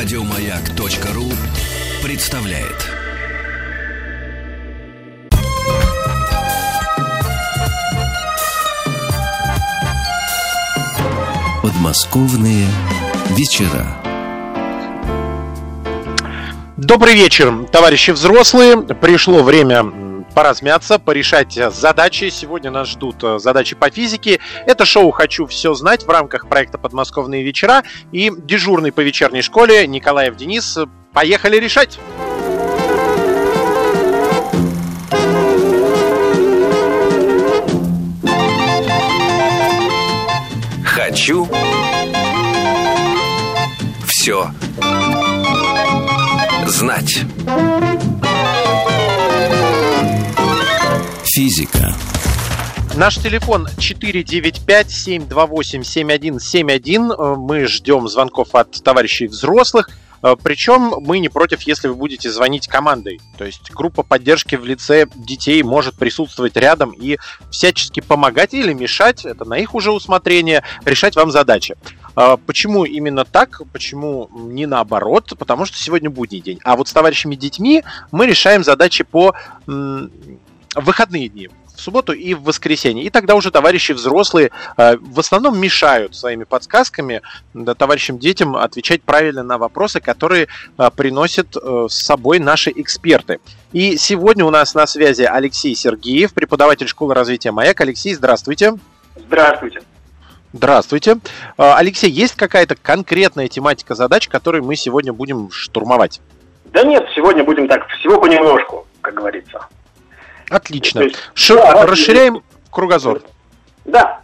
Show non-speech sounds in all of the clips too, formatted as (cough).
Радиомаяк.ру представляет. Подмосковные вечера. Добрый вечер, товарищи взрослые. Пришло время поразмяться, порешать задачи. Сегодня нас ждут э, задачи по физике. Это шоу «Хочу все знать» в рамках проекта «Подмосковные вечера». И дежурный по вечерней школе Николаев Денис. Поехали решать! Хочу все знать. Физика. Наш телефон 495-728-7171. Э, мы ждем звонков от товарищей взрослых. Э, Причем мы не против, если вы будете звонить командой. То есть группа поддержки в лице детей может присутствовать рядом и всячески помогать или мешать, это на их уже усмотрение, решать вам задачи. Э, Почему именно так? Почему не наоборот? Потому что сегодня будний день. А вот с товарищами детьми мы решаем задачи по в выходные дни, в субботу и в воскресенье. И тогда уже товарищи взрослые э, в основном мешают своими подсказками да, товарищам детям отвечать правильно на вопросы, которые э, приносят э, с собой наши эксперты. И сегодня у нас на связи Алексей Сергеев, преподаватель школы развития «Маяк». Алексей, здравствуйте. Здравствуйте. Здравствуйте. Э, Алексей, есть какая-то конкретная тематика задач, которую мы сегодня будем штурмовать? Да нет, сегодня будем так, всего понемножку, как говорится. Отлично. Есть, Ш- да, расширяем кругозор. Да,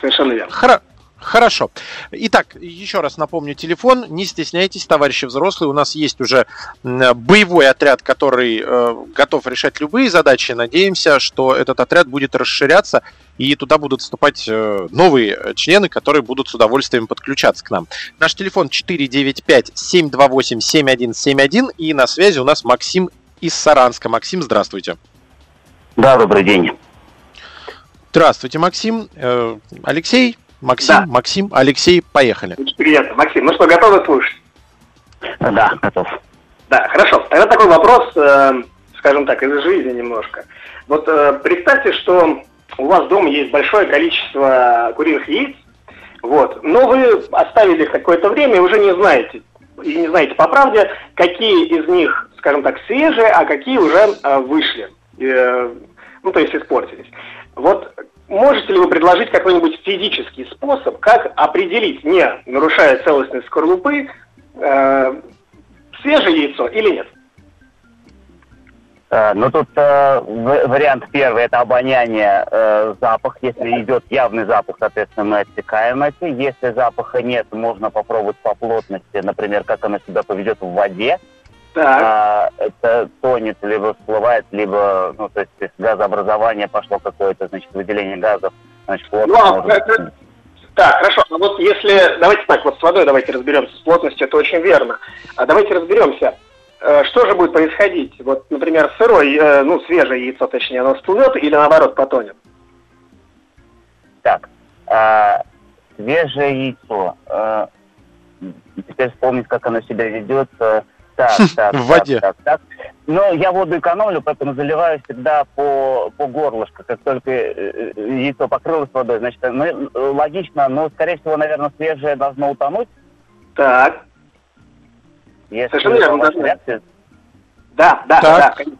совершенно верно. Хоро- Хорошо. Итак, еще раз напомню телефон. Не стесняйтесь, товарищи взрослые. У нас есть уже боевой отряд, который э, готов решать любые задачи. Надеемся, что этот отряд будет расширяться и туда будут вступать э, новые члены, которые будут с удовольствием подключаться к нам. Наш телефон 495-728-7171 и на связи у нас Максим из Саранска. Максим, здравствуйте. Да, добрый день. Здравствуйте, Максим. Э, Алексей, Максим, Да. Максим, Алексей, поехали. Очень приятно. Максим, ну что, готовы слушать? Да, готов. Да, хорошо. Тогда такой вопрос, э, скажем так, из жизни немножко. Вот э, представьте, что у вас дома есть большое количество куриных яиц, вот, но вы оставили их какое-то время и уже не знаете, и не знаете по правде, какие из них, скажем так, свежие, а какие уже э, вышли, э, ну, то есть испортились. Вот можете ли вы предложить какой-нибудь физический способ, как определить, не нарушая целостность скорлупы, э, свежее яйцо или нет? Э, Ну, тут э, вариант первый – это обоняние, э, запах. Если идет явный запах, соответственно, мы отсекаем это. Если запаха нет, можно попробовать по плотности, например, как оно себя поведет в воде. Так, А, это тонет, либо всплывает, либо, ну, то есть, из газообразования пошло какое-то, значит, выделение газов, значит, плотность Ну, а может это- так, хорошо. А вот если, давайте так, вот с водой давайте разберемся, с плотностью это очень верно. А давайте разберемся, э, что же будет происходить? Вот, например, сырое, э, ну, свежее яйцо, точнее, оно всплывет или наоборот потонет? Так, а, свежее яйцо. А, теперь вспомнить, как оно себя ведет. Так, так, (laughs) В так, воде. Так, так. Но я воду экономлю, поэтому заливаю всегда по, по горлышко. Как только э, э, яйцо покрылось водой, значит, ну, логично, но, скорее всего, наверное, свежее должно утонуть. Так, Если Совершенно верно, должно. реакция- да, да, Так. да, конечно.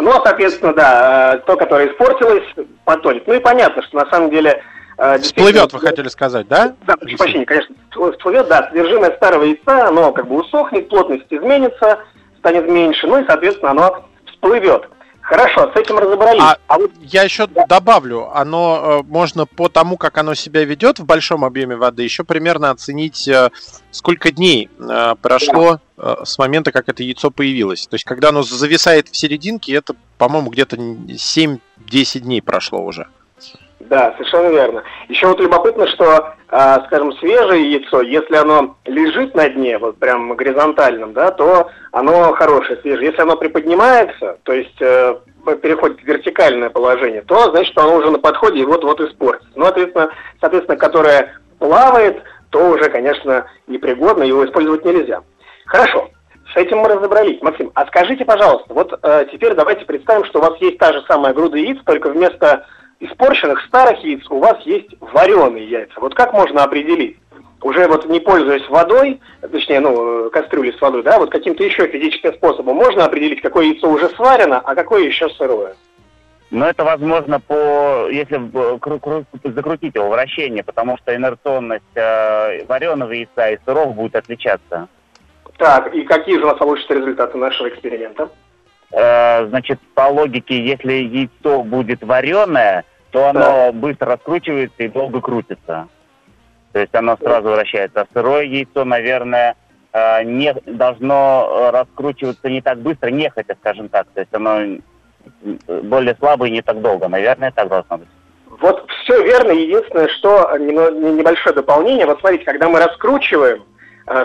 Ну, а, соответственно, да, то, которое испортилось, потонет. Ну и понятно, что на самом деле... э, Всплывет, вы хотели сказать, да? Да, прошу прощения, конечно, всплывет, да, содержимое старого яйца, оно как бы усохнет, плотность изменится, станет меньше, ну и, соответственно, оно всплывет. Хорошо, с этим разобрались. А Я еще добавлю, оно э, можно по тому, как оно себя ведет в большом объеме воды, еще примерно оценить, э, сколько дней э, прошло э, с момента, как это яйцо появилось. То есть, когда оно зависает в серединке, это, по-моему, где-то 7-10 дней прошло уже. Да, совершенно верно. Еще вот любопытно, что, а, скажем, свежее яйцо, если оно лежит на дне, вот прям горизонтальном, да, то оно хорошее, свежее. Если оно приподнимается, то есть э, переходит в вертикальное положение, то значит, оно уже на подходе и вот-вот испортится. Ну, соответственно, соответственно, которое плавает, то уже, конечно, непригодно, его использовать нельзя. Хорошо, с этим мы разобрались. Максим, а скажите, пожалуйста, вот э, теперь давайте представим, что у вас есть та же самая груда яиц, только вместо испорченных старых яиц у вас есть вареные яйца. Вот как можно определить? Уже вот не пользуясь водой, точнее, ну, э, кастрюлей с водой, да, вот каким-то еще физическим способом можно определить, какое яйцо уже сварено, а какое еще сырое? Но это возможно по, если закрутить его вращение, потому что инерционность э, вареного яйца и сыров будет отличаться. Так, и какие же у нас получатся результаты нашего эксперимента? Э, значит, по логике, если яйцо будет вареное, то оно да. быстро раскручивается и долго крутится. То есть оно сразу вращается. А сырое яйцо, наверное, э, не должно э, раскручиваться не так быстро, нехотя, скажем так. То есть оно более слабое и не так долго. Наверное, так должно быть. Вот все верно. Единственное, что небольшое дополнение. Вот смотрите, когда мы раскручиваем,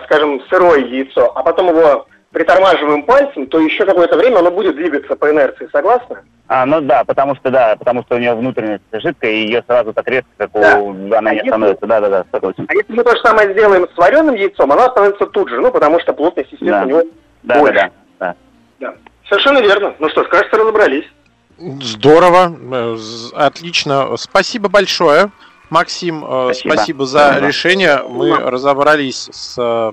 скажем, сырое яйцо, а потом его притормаживаем пальцем, то еще какое-то время оно будет двигаться по инерции, согласны? А, ну да, потому что да, потому что у нее внутренность жидкая, и ее сразу так резко, как да. у она а не становится. Да, да, да, согласен. А если мы то же самое сделаем с вареным яйцом, оно становится тут же, ну, потому что плотность, естественно, да. у него да, больше. Да, да, да. да. Совершенно верно. Ну что ж, кажется, разобрались. Здорово, э, отлично. Спасибо большое. Максим, э, спасибо, спасибо за да, решение. Мы разобрались с э,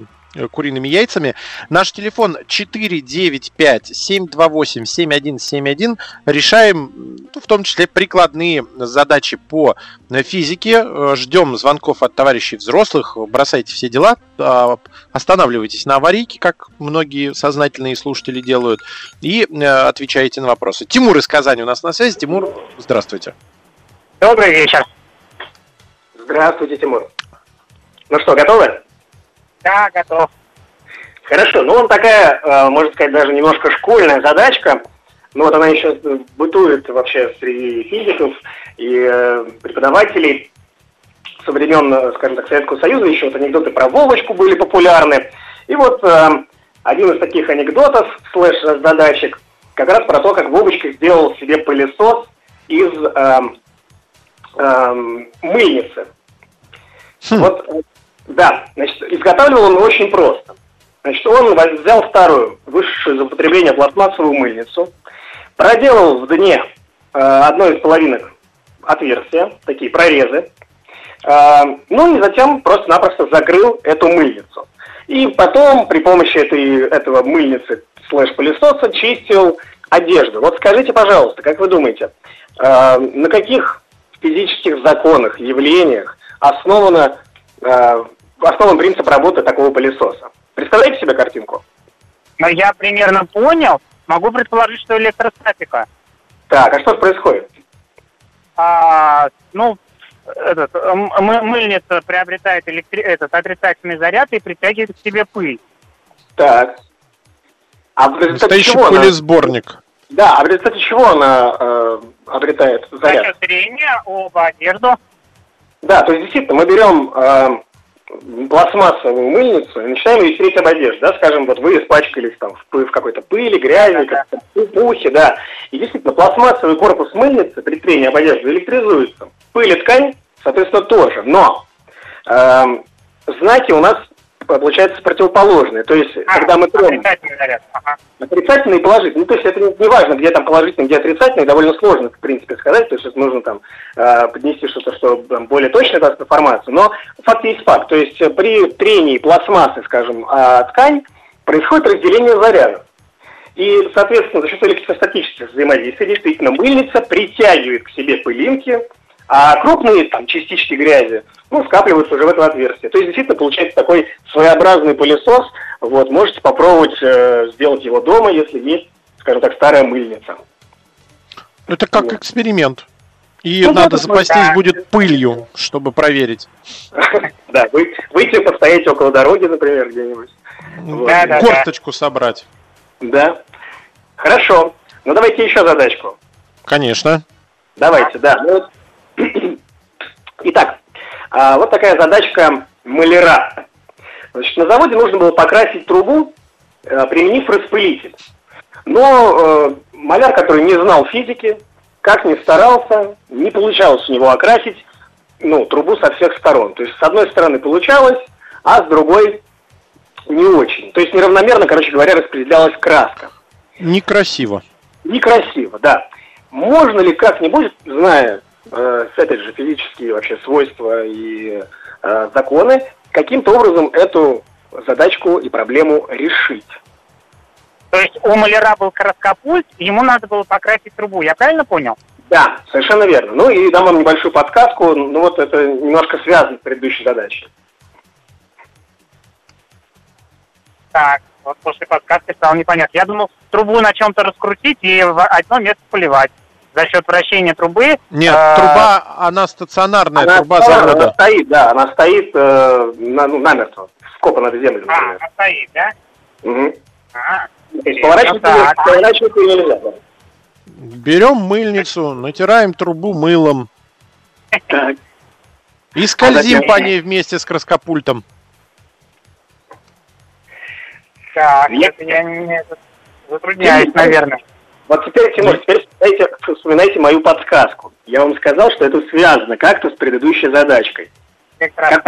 куриными яйцами. Наш телефон 495-728-7171. Решаем, ну, в том числе, прикладные задачи по физике. Э, ждем звонков от товарищей взрослых. Бросайте все дела. Останавливайтесь на аварийке, как многие сознательные слушатели делают. И отвечаете на вопросы. Тимур из Казани у нас на связи. Тимур, здравствуйте. Добрый вечер. Здравствуйте, Тимур. Ну что, готовы? Да, готов. Хорошо, ну, он такая, э, можно сказать, даже немножко школьная задачка. Ну, вот она еще бытует вообще среди физиков и э, преподавателей со времен, скажем так, Советского Союза. Еще вот анекдоты про Вовочку были популярны. И вот э, один из таких анекдотов, слэш-задачек, как раз про то, как Вовочка сделал себе пылесос из э, э, мыльницы. Хм. Вот, да, значит, изготавливал он очень просто. Значит, он взял старую, вышедшую из употребления пластмассовую мыльницу, проделал в дне э, одной из половинок отверстия, такие прорезы, э, ну и затем просто-напросто закрыл эту мыльницу. И потом при помощи этой, этого мыльницы слэш-пылесоса чистил одежду. Вот скажите, пожалуйста, как вы думаете, э, на каких физических законах, явлениях основана, э, основан принцип работы такого пылесоса. Представляете себе картинку? Ну, я примерно понял. Могу предположить, что электростатика. Так, а что происходит? А, ну, этот, мыльница приобретает электри... этот отрицательный заряд и притягивает к себе пыль. Так. А в Настоящий чего пылесборник. Она... Да, а в результате чего она э, обретает заряд? За счет трения об одежду. Да, то есть действительно мы берем э, пластмассовую мыльницу и начинаем ее тереть об одежду, да, скажем, вот вы испачкались там в, в какой-то пыли, грязи, да, да. пухе, да, и действительно пластмассовый корпус мыльницы при трении об одежду электризуется, пыль и ткань, соответственно, тоже, но э, знаки у нас получается противоположные. То есть, а, когда мы трем... Отрицательный заряд. Ага. Отрицательный и положительный. Ну, то есть, это не, не важно, где там положительный, где отрицательный, довольно сложно, в принципе, сказать. То есть, это нужно там э, поднести что-то, что там, более точно даст информацию. Но факт есть факт. То есть, при трении пластмассы, скажем, а ткань, происходит разделение зарядов. И, соответственно, за счет электростатических взаимодействий действительно мыльница притягивает к себе пылинки, а крупные там частички грязи ну, скапливаются уже в это отверстие. То есть действительно получается такой своеобразный пылесос. Вот, можете попробовать э, сделать его дома, если есть, скажем так, старая мыльница. Это как вот. эксперимент. И ну, надо запастись да. будет пылью, чтобы проверить. (laughs) Да, выйти постоять около дороги, например, где-нибудь. Корточку собрать. Да. Хорошо. Ну давайте еще задачку. Конечно. Давайте, да. Ну, (clears throat) Итак, а, вот такая задачка маляра. Значит, на заводе нужно было покрасить трубу, э, применив распылитель. Но э, маляр, который не знал физики, как ни старался, не получалось у него окрасить ну, трубу со всех сторон. То есть с одной стороны получалось, а с другой не очень. То есть неравномерно, короче говоря, распределялась краска. Некрасиво. Некрасиво, да. Можно ли как-нибудь, зная, опять же, физические вообще свойства и э, законы, каким-то образом эту задачку и проблему решить? То есть у маляра был краскопульт, ему надо было покрасить трубу, я правильно понял? Да, совершенно верно. Ну и дам вам небольшую подсказку, ну вот это немножко связано с предыдущей задачей. Так, вот после подсказки стало непонятно. Я думал, трубу на чем-то раскрутить и в одно место поливать. За счет вращения трубы... Нет, э, труба, она стационарная, Она, труба стоит, завода. она стоит, да, она стоит э, на, ну, намертво, вкопана в землю, А, например. она стоит, да? Мгм. А, То есть поворачивать, её нельзя. да. Берем мыльницу, натираем трубу мылом Так. и скользим затем- по ней вместе с краскопультом. так, Я- это я не затрудняюсь, наверное. Вот теперь, Тимур, теперь вспоминайте, вспоминайте мою подсказку. Я вам сказал, что это связано как-то с предыдущей задачкой. Как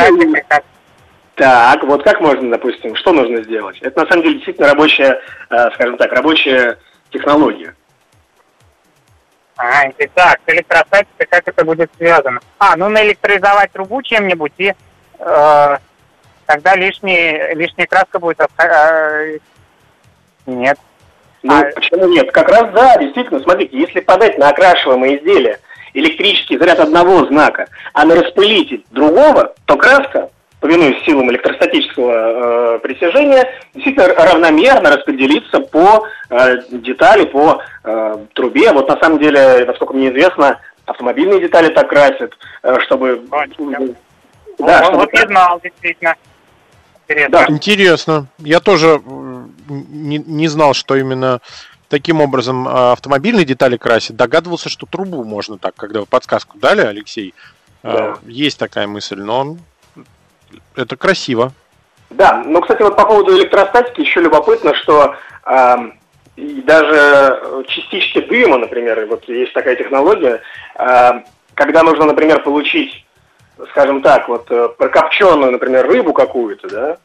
Так, вот как можно, допустим, что нужно сделать? Это на самом деле действительно рабочая, э, скажем так, рабочая технология. А, и так, с электростатикой как это будет связано? А, ну наэлектризовать трубу чем-нибудь, и э, тогда лишний, лишняя краска будет... э, нет. Ну, А- почему нет? Как раз да, действительно, смотрите, если подать на окрашиваемое изделие электрический заряд одного знака, а на распылитель другого, то краска, повинуясь силам электростатического э, притяжения, действительно равномерно распределится по э, детали, по э, трубе. Вот на самом деле, насколько мне известно, автомобильные детали так красят, э, чтобы... Точно. Да, вот, чтобы вот не знал, действительно. Интересно. Да. Интересно. Я тоже м, не, не знал, что именно таким образом а, автомобильные детали красят. Догадывался, что трубу можно так, когда вы подсказку дали, Алексей. А, Да. Есть такая мысль, но это красиво. Да, ну, кстати, вот по поводу электростатики еще любопытно, что и даже частички дыма, например, вот есть такая технология, ам, когда нужно, например, получить, скажем так, вот э, прокопченную, например, рыбу какую-то, да,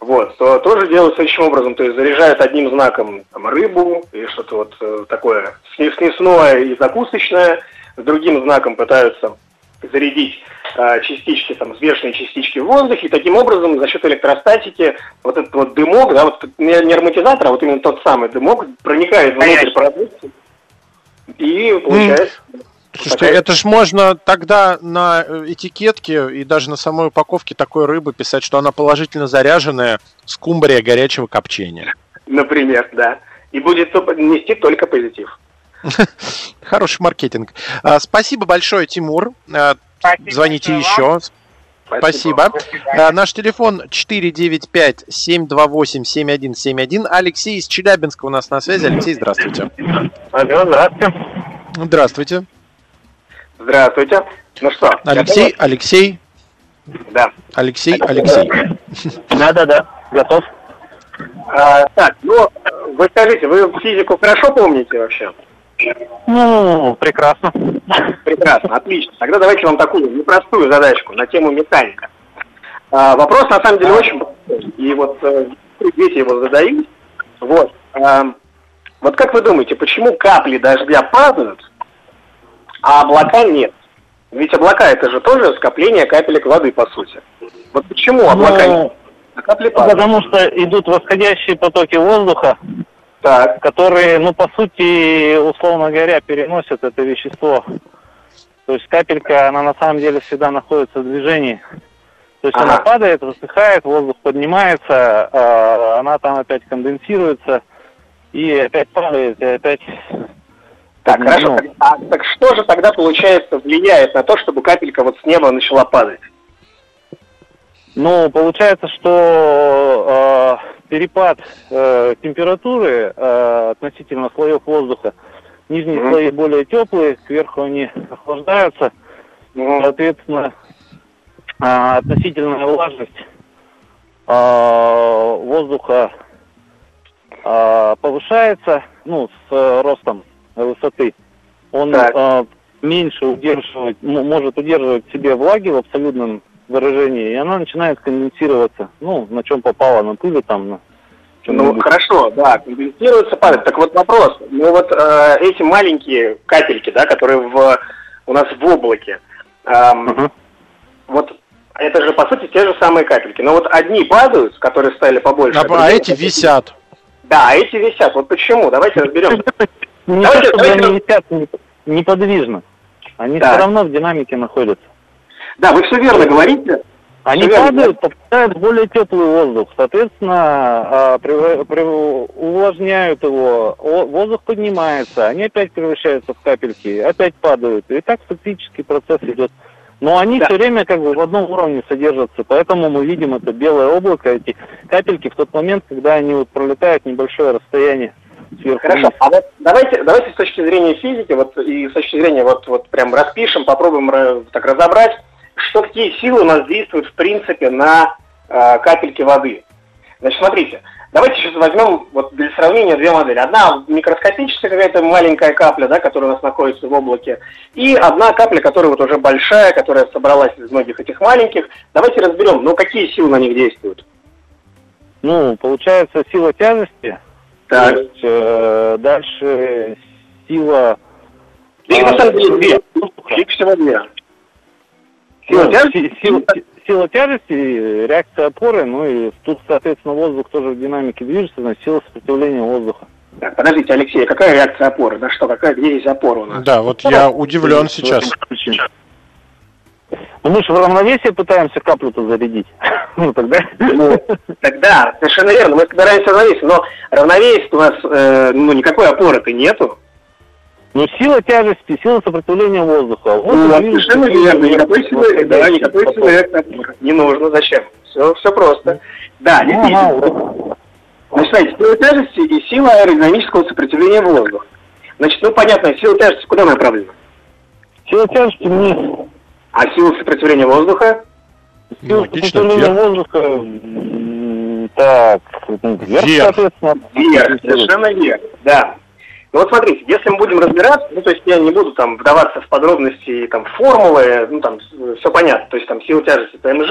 вот, то тоже делают следующим образом, то есть заряжают одним знаком там, рыбу и что-то вот э, такое снес- снесное и закусочное, с другим знаком пытаются зарядить э, частички, там, взвешенные частички в воздухе, и таким образом за счет электростатики вот этот вот дымок, да, вот не, не ароматизатор, а вот именно тот самый дымок проникает внутрь продукции, и получается... Слушайте, такая- это ж можно тогда на э, этикетке и даже на самой упаковке такой рыбы писать, что она положительно заряженная скумбрия горячего копчения. Например, да. И будет нести только позитив. (laughs) Хороший маркетинг. А, Спасибо большое, Тимур. А, Спасибо Звоните вам. еще. Спасибо. Свидания. А, Наш телефон 495-728-7171. Алексей из Челябинска у нас на связи. Алексей, здравствуйте. Алло, здравствуйте. Здравствуйте. Здравствуйте. Ну что? Алексей, Алексей, готовы? Да. Алексей, Алексей. Да-да-да, готов. А, так, ну, вы скажите, вы физику хорошо помните вообще? Ну, прекрасно. Прекрасно, отлично. Тогда давайте вам такую непростую задачку на тему механика. А, вопрос на самом деле очень простой. И вот э, дети его задают. Вот. а, вот как вы думаете, почему капли дождя падают, а облака нет? Ведь облака это же тоже скопление капелек воды, по сути. Вот почему облака Ну, нет, а капли падают? потому что идут восходящие потоки воздуха, Так, которые, ну, по сути, условно говоря, переносят это вещество. То есть капелька, она на самом деле всегда находится в движении. То есть Ага. она падает, высыхает, воздух поднимается, а, она там опять конденсируется и опять падает, и опять... так, Ну, хорошо. А, так что же тогда, получается, влияет на то, чтобы капелька вот с неба начала падать? Ну, получается, что э, перепад э, температуры э, относительно слоев воздуха, нижние Мгм. слои более теплые, кверху они охлаждаются, Ну, соответственно, э, относительная влажность э, воздуха э, повышается, ну, с э, ростом высоты. Он э, меньше удерживать, может удерживать в себе влаги в абсолютном выражении, и она начинает конденсироваться. Ну, на чем попало, на пыли там, на ну, хорошо, да, конденсируется, падает. Так вот вопрос. Ну, вот э, эти маленькие капельки, да, которые в, у нас в облаке, эм, uh-huh. вот это же, по сути, те же самые капельки. Но вот одни падают, которые стали побольше. А, а эти висят. Да, а эти висят. Вот почему? Давайте разберемся. Не давайте, то, давайте... они висят неподвижно. Они да. все равно в динамике находятся. Да, вы все верно говорите. Они все падают, верно. попадают в более теплый воздух. Соответственно, а, увлажняют его. Воздух поднимается, они опять превращаются в капельки, опять падают. И так циклический процесс идет. Но они да. все время как бы в одном уровне содержатся, поэтому мы видим это белое облако, эти капельки в тот момент, когда они вот пролетают небольшое расстояние сверху. Хорошо, а вот давайте, давайте с точки зрения физики, вот и с точки зрения вот, вот прям распишем, попробуем так разобрать, что какие силы у нас действуют в принципе на э, капельки воды. Значит, смотрите, Давайте сейчас возьмем вот для сравнения две модели. Одна микроскопическая какая-то маленькая капля, да, которая у нас находится в облаке, и одна капля, которая вот уже большая, которая собралась из многих этих маленьких. Давайте разберем, ну какие силы на них действуют. Ну, получается сила тяжести. Так. То есть, э, дальше сила... Их на самом деле две. Их всего две. Сила ну, тяжести? Сила, сила тяжести, реакция опоры, ну и тут, соответственно, воздух тоже в динамике движется, значит, сила сопротивления воздуха. Так, подождите, Алексей, а какая реакция опоры? Да что, какая, где есть опора у нас? Да, вот я удивлен сейчас. Ну мы же в равновесие пытаемся каплю-то зарядить. (laughs) ну тогда... Ну, тогда, совершенно верно, мы собираемся в равновесие, но равновесие у нас, э, ну никакой опоры-то нету. Но сила тяжести, сила сопротивления воздуха. Вот ну, совершенно верно. Никакой силы, да, никакой силы не нужно. Зачем? Все, все просто. Да, ну, действительно. Значит, смотрите, сила тяжести и сила аэродинамического сопротивления воздуха. Значит, ну понятно, сила тяжести куда направлена? Сила тяжести вниз. А сила сопротивления воздуха? Сила сопротивления воздуха... Так, вверх, соответственно. Вверх, совершенно верно, да. Ну вот смотрите, если мы будем разбираться, ну то есть я не буду там вдаваться в подробности там формулы, ну там все понятно, то есть там сила тяжести ТМЖ,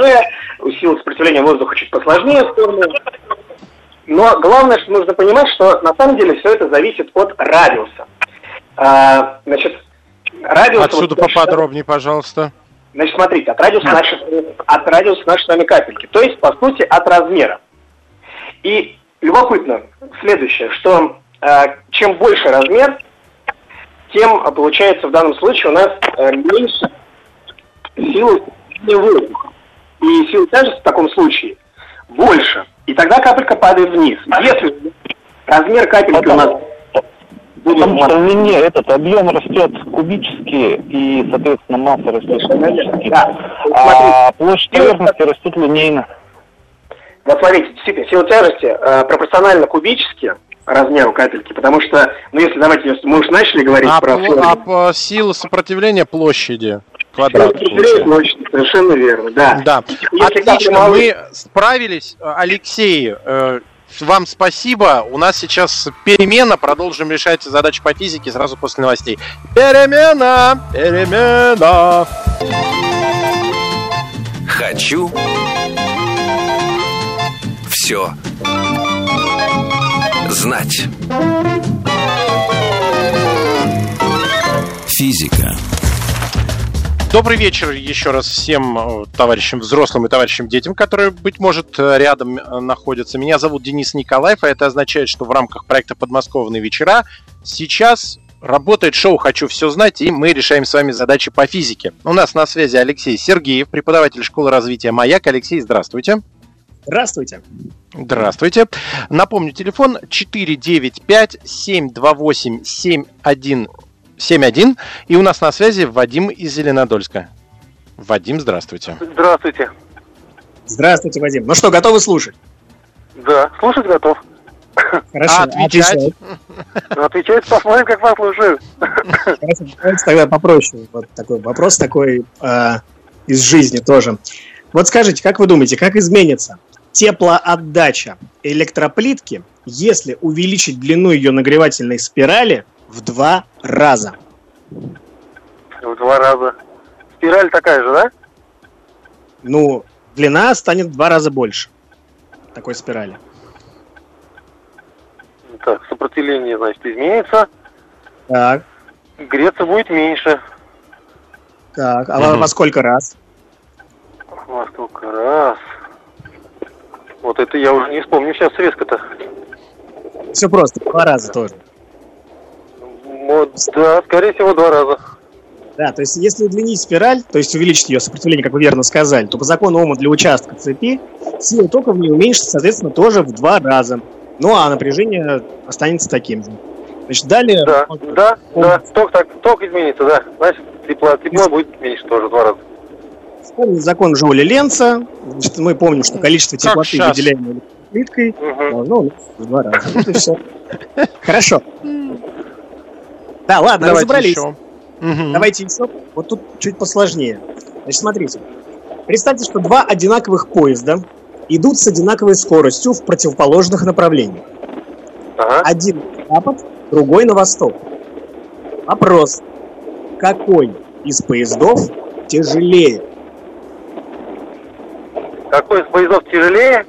сила сопротивления воздуха чуть посложнее формулы. Но главное, что нужно понимать, что на самом деле все это зависит от радиуса. А, значит, радиус... Отсюда вот, поподробнее, пожалуйста. Значит, смотрите, от радиуса, нашей, от радиуса нашей с вами капельки, то есть, по сути, от размера. И любопытно следующее, что Э, чем больше размер, тем э, получается в данном случае у нас э, меньше силы воздуха. И сила тяжести в таком случае больше. И тогда капелька падает вниз. Если размер капельки у нас будет... Потому что в этот объем растет кубически, и, соответственно, масса растет кубически. Да. А площадь поверхности растет линейно. Вот смотрите, действительно, сила тяжести э, пропорционально кубически размеру капельки, потому что, ну если давайте, мы уже начали говорить а про... Пл- а по силу сопротивления площади квадрат. Площади, совершенно верно, да. Да, если отлично, мы справились. Алексей, э, вам спасибо. У нас сейчас перемена. Продолжим решать задачи по физике сразу после новостей. Перемена! Перемена! Хочу все знать. Физика. Добрый вечер еще раз всем э, товарищам взрослым и товарищам детям, которые, быть может, э, рядом э, находятся. Меня зовут Денис Николаев, а это означает, что в рамках проекта «Подмосковные вечера» сейчас работает шоу «Хочу все знать», и мы решаем с вами задачи по физике. У нас на связи Алексей Сергеев, преподаватель школы развития «Маяк». Алексей, здравствуйте. Здравствуйте. Здравствуйте. Напомню, телефон 495-728-7171. И у нас на связи Вадим из Зеленодольска. Вадим, здравствуйте. Здравствуйте. Здравствуйте, Вадим. Ну что, готовы слушать? Да, слушать готов. Хорошо. А отвечать? Ну, отвечать посмотрим, как вас слушаю. Хорошо, давайте тогда попроще. Вот такой вопрос такой э, из жизни тоже. Вот скажите, как вы думаете, как изменится теплоотдача электроплитки, если увеличить длину ее нагревательной спирали в два раза. В два раза. Спираль такая же, да? Ну, длина станет в два раза больше. Такой спирали. Так, сопротивление, значит, изменится. Так, Греться будет меньше. так. А во- Мгм. во сколько раз? Во сколько раз? Вот это я уже не вспомню сейчас резко-то. Все просто, два раза тоже. Вот, да, скорее всего, два раза. Да, то есть если удлинить спираль, то есть увеличить ее сопротивление, как вы верно сказали, то по закону Ома для участка цепи сила тока в ней уменьшится, соответственно, тоже в два раза. Ну а напряжение останется таким же. Значит, далее... Да, да, да. Ток, так, ток изменится, да. Значит, тепло, тепло будет меньше тоже в два раза. Вспомнить закон Жоуля Ленца. Значит, мы помним, что количество теплоты, выделяемой плиткой, Мгм. должно в два раза. Вот и все. (laughs) Хорошо. Да, ладно, Давайте разобрались. еще. Мгм. Давайте еще. Вот тут чуть посложнее. Значит, смотрите. Представьте, что два одинаковых поезда идут с одинаковой скоростью в противоположных направлениях. Ага. Один на запад, другой на восток. Вопрос. Какой из поездов тяжелее? Какой из поездов тяжелее?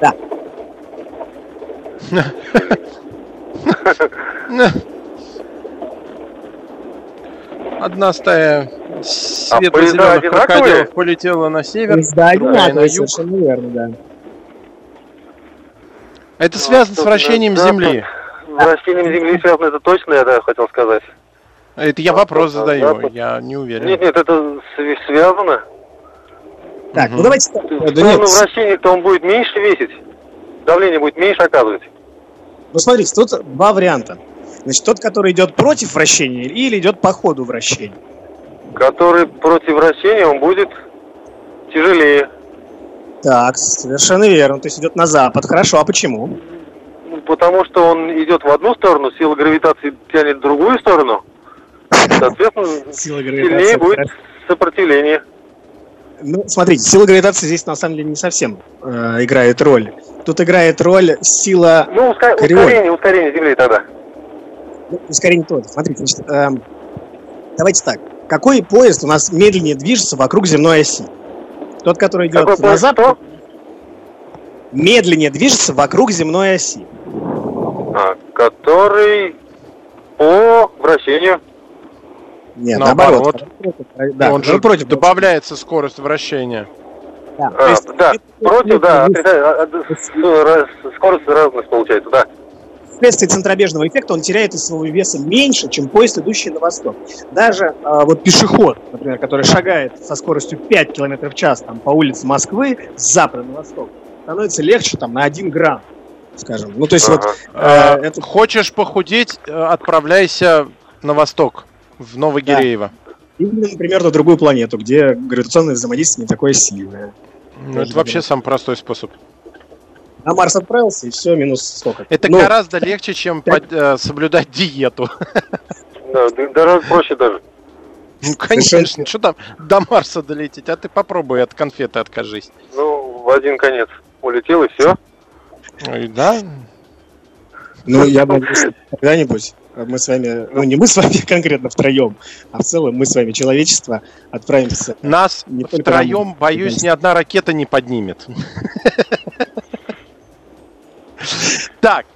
Да. (laughs) (laughs) (laughs) Одна стая А светло-зеленых поезда крокодилов полетела на север, Поезда на одинаковые, юг. совершенно верно, да. Это связано с вращением запад. Земли. С вращением Земли связано, это точно, я да, хотел сказать. Это я вопрос задаю, запад. я не уверен. Нет, нет, это св- связано. Так, ну Мгм. давайте Да нет, вращения-то он будет меньше весить. Давление будет меньше оказывать. ну смотрите, тут два варианта. Значит, тот, который идет против вращения или идет по ходу вращения. Который против вращения, он будет тяжелее. Так, совершенно верно. То есть идет на запад. Хорошо, а почему? Ну, Потому что он идет в одну сторону, сила гравитации тянет в другую сторону. Соответственно, (laughs) Сила сильнее будет сопротивление. Ну, смотрите, сила гравитации здесь на самом деле не совсем э, играет роль. Тут играет роль сила Ну, ускорение, ускорение Земли тогда. Ну, ускорения тоже. Смотрите, значит, эм, давайте так. Какой поезд у нас медленнее движется вокруг земной оси? Тот, который идет Какой на поезд запад, медленнее движется вокруг земной оси. А, который по вращению. Нет, Наоборот. наоборот. Да, Он же против. добавляется скорость вращения. Да, А, есть да, против, да, а, а, скорость разность получается, да. Вследствие центробежного эффекта он теряет из своего веса меньше, чем поезд, идущий на восток. Даже а, вот пешеход, например, который шагает со скоростью 5 км в час там, по улице Москвы с запада на восток, становится легче там, на 1 грамм, скажем. Ну, то есть вот э, это Хочешь похудеть, э, отправляйся на восток, в Новогиреево. или, например, на другую планету, где гравитационное взаимодействие не такое сильное. Ну, это вообще самый простой способ. На Марс отправился, и все, минус столько. Это Ну, гораздо легче, чем под- э, соблюдать диету. Да, гораздо проще даже. Ну, конечно, что там до Марса долететь, а ты попробуй от конфеты откажись. Ну, в один конец улетел и все. Ой, Да? Ну, я что когда-нибудь мы с вами, ну не мы с вами (laughs) конкретно втроем, а в целом мы с вами, человечество, отправимся. Нас Не втроем, нам. боюсь, ни одна ракета не поднимет. (laughs) Так,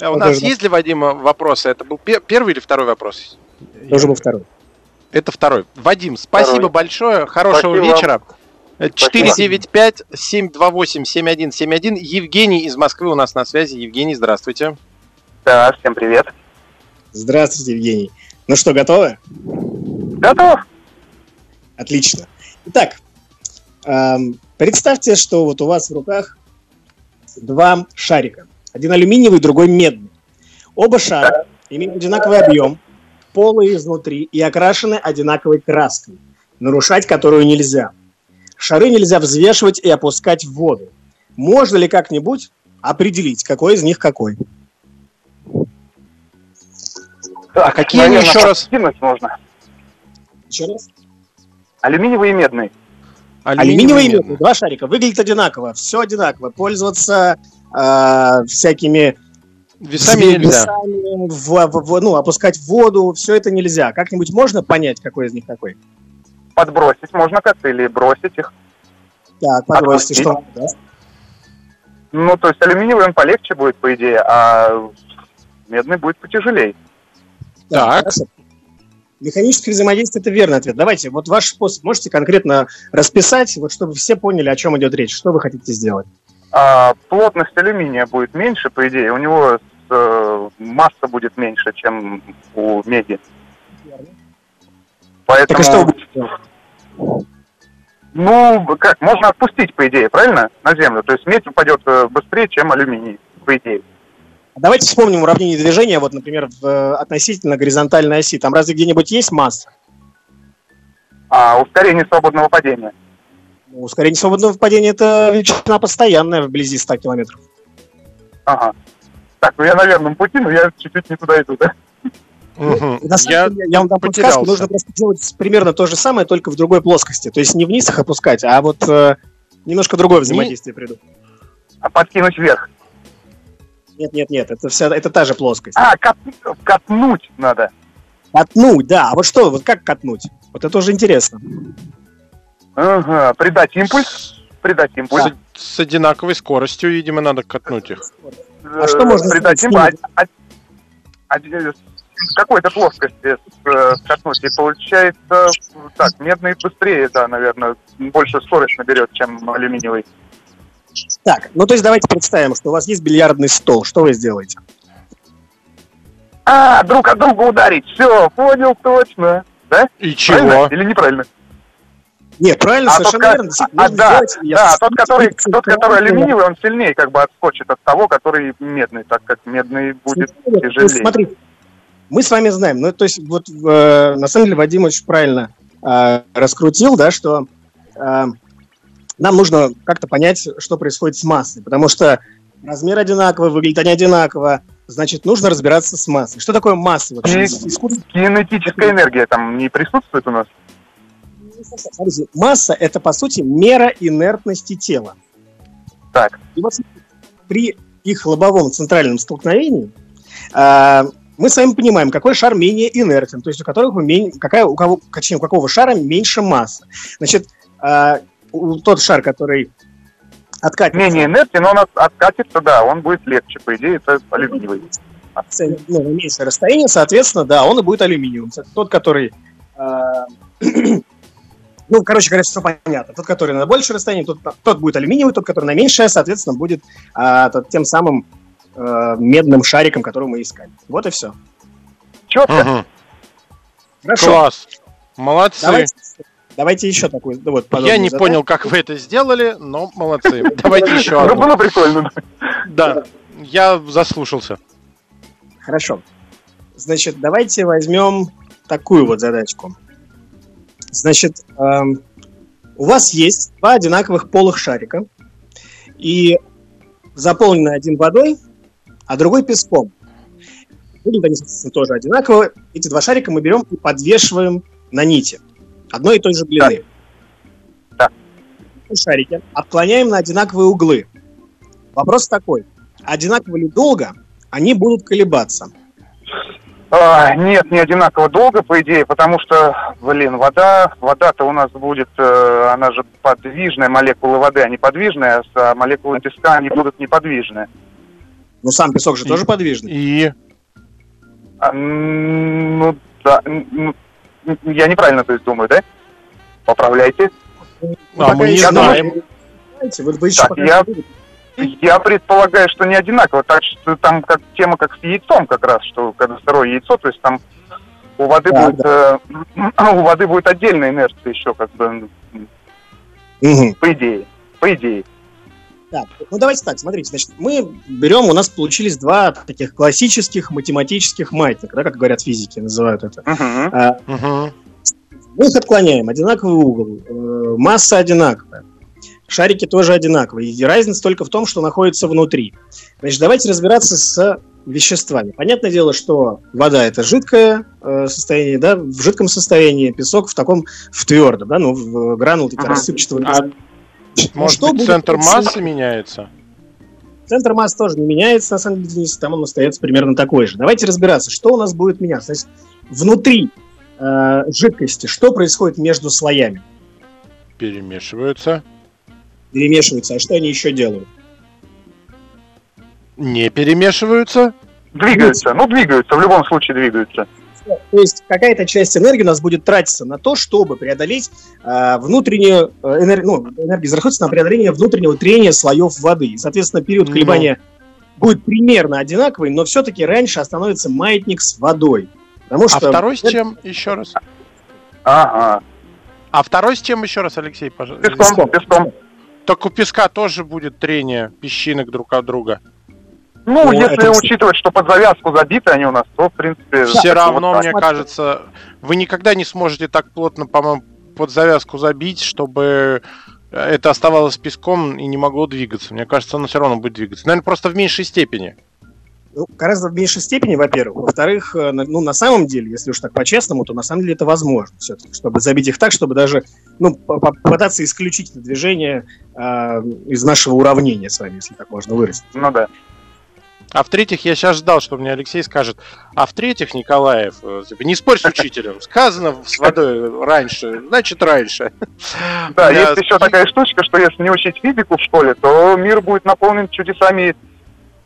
э, у нас есть для Вадима вопросы? Это был пе- первый или второй вопрос? Тоже был второй. Это второй. Вадим, спасибо большое, хорошего вечера. Э, 495-728-7171. Евгений из Москвы у нас на связи. Евгений, здравствуйте. Да, всем привет. Здравствуйте, Евгений. Ну что, готовы? Готов? Отлично. Итак, эм, представьте, что вот у вас в руках два шарика. Один алюминиевый, другой медный. Оба шара имеют одинаковый объем, полые изнутри и окрашены одинаковой краской, нарушать которую нельзя. Шары нельзя взвешивать и опускать в воду. Можно ли как-нибудь определить, какой из них какой? Так, А какие они еще раз? Можно. Еще раз. Алюминиевый и медный. Алюминиевый и медный. Два шарика. Выглядит одинаково. Все одинаково. Пользоваться э, всякими Весами ве- нельзя. весами, в- в- в- ну, опускать в воду, все это нельзя. Как-нибудь можно понять, какой из них какой? Подбросить можно как-то или бросить их. Так, подбросьте, Отпустить. что он даст. Ну, то есть алюминиевый он полегче будет, по идее, а медный будет потяжелее. Так. хорошо. Механическое взаимодействие – это верный ответ. Давайте, вот ваш способ можете конкретно расписать, вот чтобы все поняли, о чем идет речь. Что вы хотите сделать? А плотность алюминия будет меньше, по идее. У него э, масса будет меньше, чем у меди. Поэтому, Так и что ну, как, можно отпустить, по идее, правильно, на землю. То есть медь упадет э, быстрее, чем алюминий, по идее. Давайте вспомним уравнение движения, вот, например, в, э, относительно горизонтальной оси. Там разве где-нибудь есть масса? А ускорение свободного падения. Ускорение свободного падения – это величина постоянная вблизи 100 километров. Ага. Так, ну я на верном пути, но я чуть-чуть не туда иду, да? Мгм. На самом Я деле, я вам дам подсказку, потерялся. нужно просто делать примерно то же самое, только в другой плоскости. То есть не вниз их опускать, а вот э, немножко другое взаимодействие приду. А подкинуть вверх. Нет, нет, нет, это вся, это та же плоскость. А, кат- катнуть надо. Катнуть, да. А вот что, вот как катнуть? Вот это уже интересно. Ага, придать импульс. Придать импульс. С, с одинаковой скоростью, видимо, надо катнуть их. А что можно придать импульс? С какой-то плоскости э, скатнуть. И получается, так, медный быстрее, да, наверное, больше скорость наберет, чем алюминиевый. Так, ну то есть давайте представим, что у вас есть бильярдный стол. Что вы сделаете? А, друг от друга ударить. Все, понял точно. Да? И Правильно чего? или неправильно? Нет, правильно, А совершенно тот, верно. ка- Действительно, а, можно да, я да, тот, который, тот, который алюминиевый, он сильнее как бы отскочит от того, который медный, так как медный будет есть, тяжелее. Смотрите, мы с вами знаем, ну, то есть, вот, э, на самом деле, Вадим очень правильно э, раскрутил, да, что э, нам нужно как-то понять, что происходит с массой, потому что размер одинаковый, выглядит они одинаково, значит, нужно разбираться с массой. Что такое масса вообще? Кинетическая энергия там не присутствует у нас? Смотрите, масса – это, по сути, мера инертности тела. Так. И вот при их лобовом центральном столкновении а, мы с вами понимаем, какой шар менее инертен, то есть у которого мен- какая, у кого, точнее, у какого шара меньше массы. Значит, у- тот шар, который откатится, Менее инертен, но он от- откатится, да, он будет легче, по идее, это алюминиевый. ну, на меньшее расстояние, соответственно, да, он и будет алюминиевым. Тот, который... а, ну, короче говоря, все понятно. Тот, который на большее расстояние, тот, тот будет алюминиевый, тот, который на меньшее, соответственно, будет а, тот- тем самым а, медным шариком, который мы искали. Вот и все. Четко. Мгм. Хорошо. Класс. Молодцы. Давайте, давайте еще такой. ну, вот, Я не задачу. понял, как вы это сделали, но молодцы. (laughs) Давайте еще Ну, одну. было прикольно. Да, я заслушался. Хорошо. Значит, давайте возьмем такую вот задачку. Значит, эм, у вас есть два одинаковых полых шарика, и заполнены один водой, а другой песком. Выглядят они, соответственно, тоже одинаково. Эти два шарика мы берем и подвешиваем на нити одной и той же длины. Да. Шарики отклоняем на одинаковые углы. Вопрос такой. Одинаково ли долго они будут колебаться? А, нет, не одинаково долго, по идее, потому что, блин, вода, вода-то у нас будет, э, она же подвижная, молекулы воды, они подвижные, а молекулы песка, они будут неподвижные. Ну, сам песок же И- тоже подвижный. И А, ну, да, м, я неправильно, то есть, думаю, да? Поправляйте. Ну, А пока мы не еще знаем. знаете, Вы, вы еще Так, я- не видите. Я предполагаю, что не одинаково, так что там как тема как с яйцом как раз, что когда сырое яйцо, то есть там у воды Да, будет э, (clears throat) у воды будет отдельная инерция еще, как бы, Мгм. по идее. По идее. Так, ну давайте так, смотрите, значит, мы берем, у нас получились два таких классических математических маятника, да, как говорят физики, называют это. Мгм. А, Мгм. мы их отклоняем, одинаковый угол, э, масса одинаковая, шарики тоже одинаковые, и разница только в том, что находится внутри. Значит, давайте разбираться с веществами. Понятное дело, что вода это жидкое э, состояние, да, в жидком состоянии, песок в таком, в твердом, да, ну, в гранул, такие Ага. рассыпчатого А Ну, Может что быть, будет центр происходить? массы меняется? Центр масс тоже не меняется, на самом деле, Денис, там он остается примерно такой же. Давайте разбираться, что у нас будет меняться. То есть внутри э, жидкости, что происходит между слоями? Перемешиваются. Перемешиваются, а что они еще делают? Не перемешиваются. Двигаются, ну двигаются, в любом случае двигаются. То есть какая-то часть энергии у нас будет тратиться на то, чтобы преодолеть э, внутреннюю э, энергию, ну, энергия израсходуется на преодоление внутреннего трения слоев воды. И, соответственно, период Ну. колебания будет примерно одинаковый, но все-таки раньше остановится маятник с водой. Потому А что второй с чем еще раз? Ага. А второй с чем еще раз, Алексей, пожалуйста? Песком, песком. Так у песка тоже будет трение песчинок друг от друга. Ну, Ну, если это- учитывать, что под завязку забиты они у нас, то, в принципе... Все вот равно, так. мне кажется, вы никогда не сможете так плотно, по-моему, под завязку забить, чтобы это оставалось песком и не могло двигаться. Мне кажется, оно все равно будет двигаться. Наверное, просто в меньшей степени. Ну, гораздо в меньшей степени, во-первых. Во-вторых, э, ну, на самом деле, если уж так по-честному, то на самом деле это возможно все-таки, чтобы забить их так, чтобы даже, ну, по- по- попытаться исключить это движение э, из нашего уравнения с вами, если так можно выразить. Ну да. А в-третьих, я сейчас ждал, что мне Алексей скажет. А в-третьих, Николаев, э, типа, не спорь с учителем. Сказано с водой раньше, значит раньше. Да, есть еще такая штучка, что если не учить физику в школе, то мир будет наполнен чудесами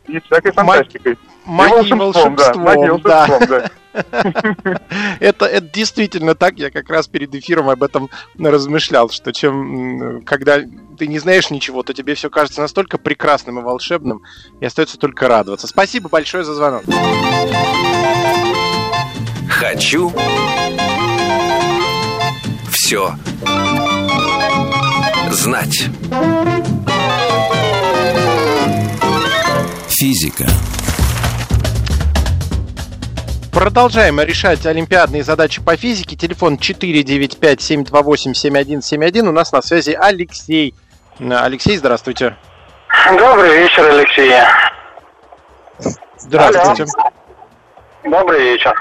и всякой фантастикой. И Магией волшебством, да. Магией волшебством, да. волшебством, да. (laughs) Это, это действительно так. Я как раз перед эфиром об этом размышлял, что чем, когда ты не знаешь ничего, то тебе все кажется настолько прекрасным и волшебным, и остается только радоваться. Спасибо большое за звонок. Хочу все знать. Физика. Продолжаем решать олимпиадные задачи по физике. Телефон 495-728-7171. У нас на связи Алексей. Алексей, здравствуйте. Добрый вечер, Алексей. Здравствуйте. Добрый вечер.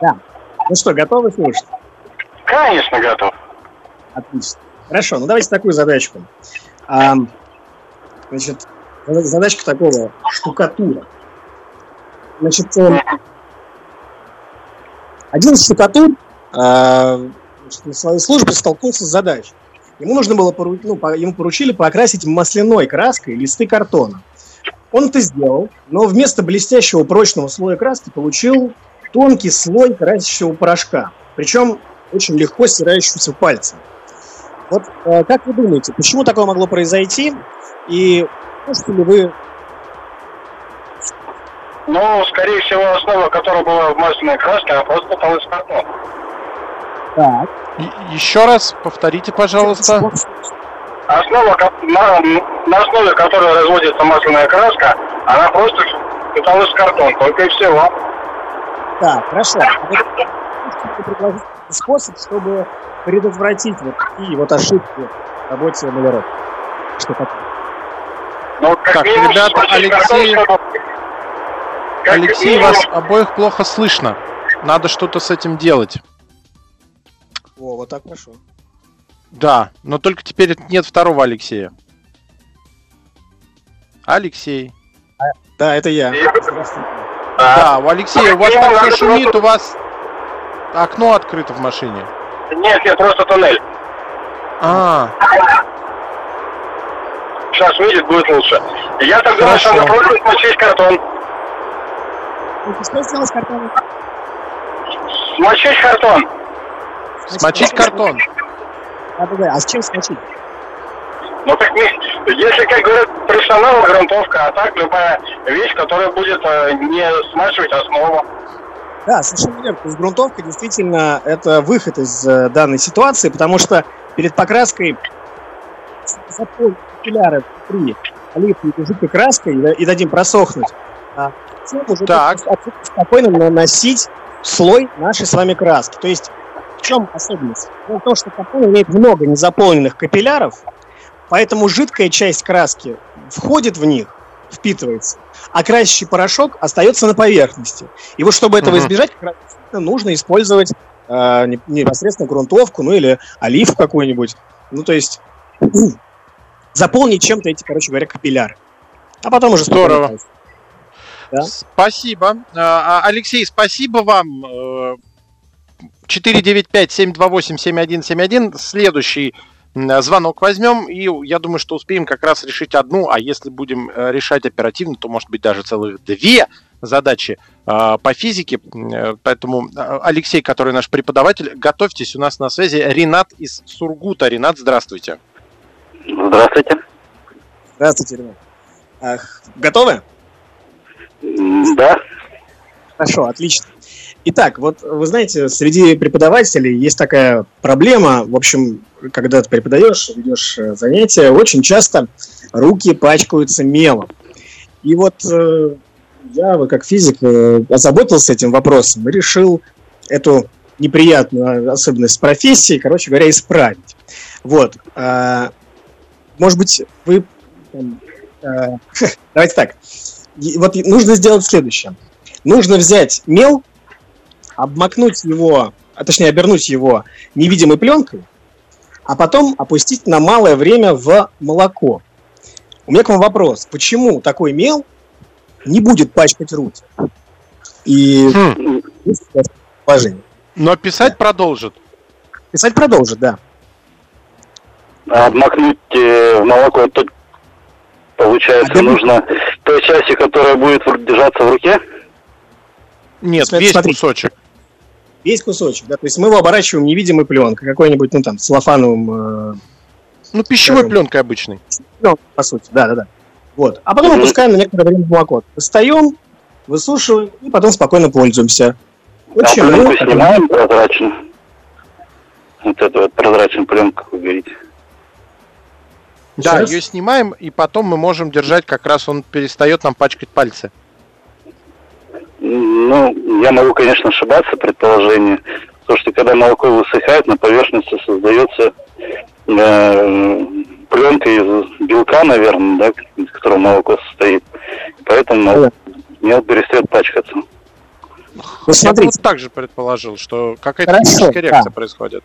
Ну что, готовы слушать? Конечно, готов. Отлично. Хорошо, ну давайте такую задачку. Ам, значит, задачка такого штукатура. Значит, э, один штукатур значит, на своей службе столкнулся с задачей. Ему нужно было ну, ему поручили покрасить масляной краской листы картона. Он это сделал, но вместо блестящего прочного слоя краски получил тонкий слой красящего порошка. Причем очень легко стирающегося пальцем. Вот э, как вы думаете, почему такое могло произойти? И можете ли вы... Ну, скорее всего, основа, которая была в масляной краске, она просто попала из картона. Так. И- Еще раз повторите, пожалуйста. Основа, на, на основе которой разводится масляная краска, она просто питалась в картон, только и всего. Так, хорошо. Предложить способ, чтобы предотвратить вот такие вот ошибки в работе маляров? Что такое? Ну, как Так, минимум, ребята, смочить Алексей- чтобы- как Алексей, минимум, вас обоих плохо слышно. Надо что-то с этим делать. О, вот так хорошо. Да, но только теперь нет второго Алексея. Алексей. Да, это я. Да, у Алексея, у вас надо все шумит, просто- у вас окно открыто в машине. Нет, нет, просто туннель. А, Сейчас видит, будет лучше. Я так думаю, что надо просто смочить картон. Что сделать с картоном? Смочить картон. смочить картон. А, да, да. а с чем смочить? Ну, так не- если, как говорят профессионалы, грунтовка, а так любая вещь, которая будет э, не смачивать основу. Да, совершенно верно. То есть грунтовка действительно это выход из э, данной ситуации, потому что перед покраской капилляры внутри оливковой жидкой краской и, да- и дадим просохнуть. А затем уже Так. спокойно наносить слой нашей с вами краски. То есть в чем особенность? В том, что картон имеет много незаполненных капилляров, поэтому жидкая часть краски входит в них, впитывается, а красящий порошок остается на поверхности. И вот чтобы этого избежать, нужно использовать э, не- непосредственно грунтовку, ну или олив какой-нибудь. Ну, то есть заполнить чем-то эти, короче говоря, капилляры. А потом уже Здорово. Да. Спасибо. А, а, Алексей, спасибо вам. Э, 495-728-7171. Следующий м, звонок возьмем, и я думаю, что успеем как раз решить одну, а если будем э, решать оперативно, то может быть даже целых две задачи э, по физике. Э, Поэтому э, Алексей, который наш преподаватель, готовьтесь, у нас на связи Ренат из Сургута. Ренат, здравствуйте. Здравствуйте. Здравствуйте, Ренат. Ах, готовы? Да. Хорошо, отлично. Итак, вот вы знаете, среди преподавателей есть такая проблема. В общем, когда ты преподаешь, ведешь э, занятия, очень часто руки пачкаются мелом. И вот э, я, как физик, э, озаботился этим вопросом и решил эту неприятную особенность профессии, короче говоря, исправить. Вот. а, может быть, вы... там, э, (laughs) давайте так. Вот нужно сделать следующее. Нужно взять мел, обмакнуть его, а точнее обернуть его невидимой пленкой, а потом опустить на малое время в молоко. У меня к вам вопрос. Почему такой мел не будет пачкать руки? И Хм, положение. но писать продолжит. Писать продолжит, да. А обмакнуть э, в молоко, то получается А нужно той части, которая будет держаться в руке. Нет, Смотри- весь смотри. кусочек. Весь кусочек, да. То есть мы его оборачиваем невидимой пленкой, какой-нибудь, ну там, целлофановым, э, Ну, пищевой Скажем. пленкой обычной. ну, по сути, да, да, да. Вот. А потом опускаем на некоторое время в молоко. Достаем, высушиваем и потом спокойно пользуемся. А Очень пленку много. снимаем прозрачно. Вот эту вот прозрачную пленку, как вы говорите. Да, Сейчас? ее снимаем, и потом мы можем держать, как раз он перестает нам пачкать пальцы. Ну, я могу, конечно, ошибаться, предположение. Потому что когда молоко высыхает, на поверхности создается э, пленка из белка, наверное, да, из которого молоко состоит. Поэтому мел перестает пачкаться. Ну, Я бы смотрите, вот так же предположил, что какая-то химическая реакция да. происходит.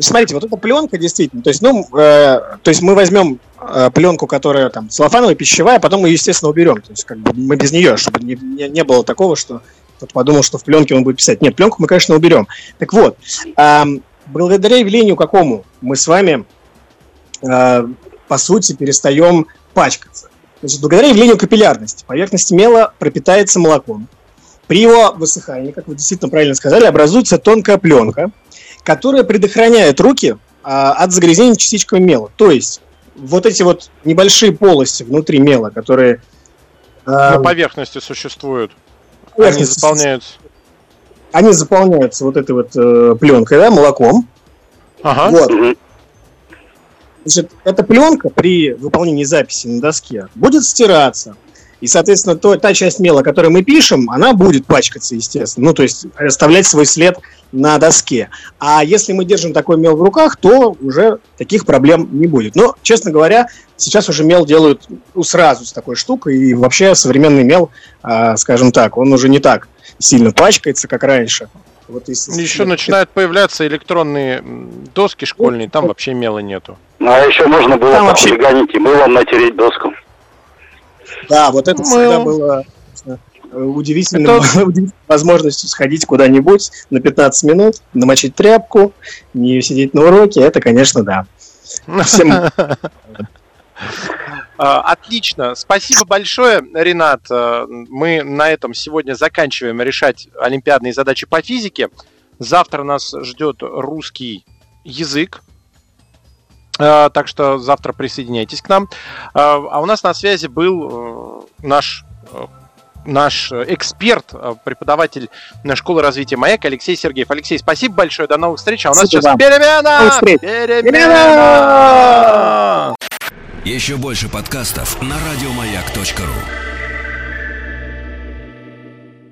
Смотрите, вот эта пленка действительно, то есть, ну, э, то есть мы возьмем э, пленку, которая там целлофановая, пищевая, потом мы естественно, уберем. То есть, как бы мы без нее, чтобы не, не, не было такого, что кто-то подумал, что в пленке он будет писать. Нет, пленку мы, конечно, уберем. Так вот, эм, благодаря явлению какому мы с вами, э, по сути, перестаем пачкаться. Значит, благодаря явлению капиллярности поверхность мела пропитается молоком. При его высыхании, как вы действительно правильно сказали, образуется тонкая пленка, которая предохраняет руки а, от загрязнения частичками мела. То есть вот эти вот небольшие полости внутри мела, которые а, На поверхности существуют. Они поверхности, заполняются. они заполняются вот этой вот э, пленкой, да, молоком. Ага. Вот. Значит, эта пленка при выполнении записи на доске будет стираться. И, соответственно, то, та часть мела, которую мы пишем, она будет пачкаться, естественно. Ну, то есть оставлять свой след на доске. А если мы держим такой мел в руках, то уже таких проблем не будет. Но, честно говоря, сейчас уже мел делают ну, сразу с такой штукой. И вообще современный мел, а, скажем так, он уже не так сильно пачкается, как раньше. Вот если- Еще начинают появляться электронные доски школьные, там вообще мела нету. Ну, а еще можно было Там вообще- и мылом натереть доску. Да, вот это Мыл. всегда было удивительным, (laughs) удивительной возможностью сходить куда-нибудь на 15 минут, намочить тряпку, не сидеть на уроке. Это, конечно, да. Всем (laughs) А, Отлично. Спасибо большое, Ренат. А, Мы на этом сегодня заканчиваем решать олимпиадные задачи по физике. Завтра нас ждет русский язык. А, Так что завтра присоединяйтесь к нам. А а у нас на связи был э, наш э, наш эксперт, э, преподаватель на школы развития МАЭК Алексей Сергеев. Алексей, спасибо большое, до новых встреч. А у нас Спасибо сейчас вам. перемена! Встреч. Перемена! Еще больше подкастов на радиомаяк.ру.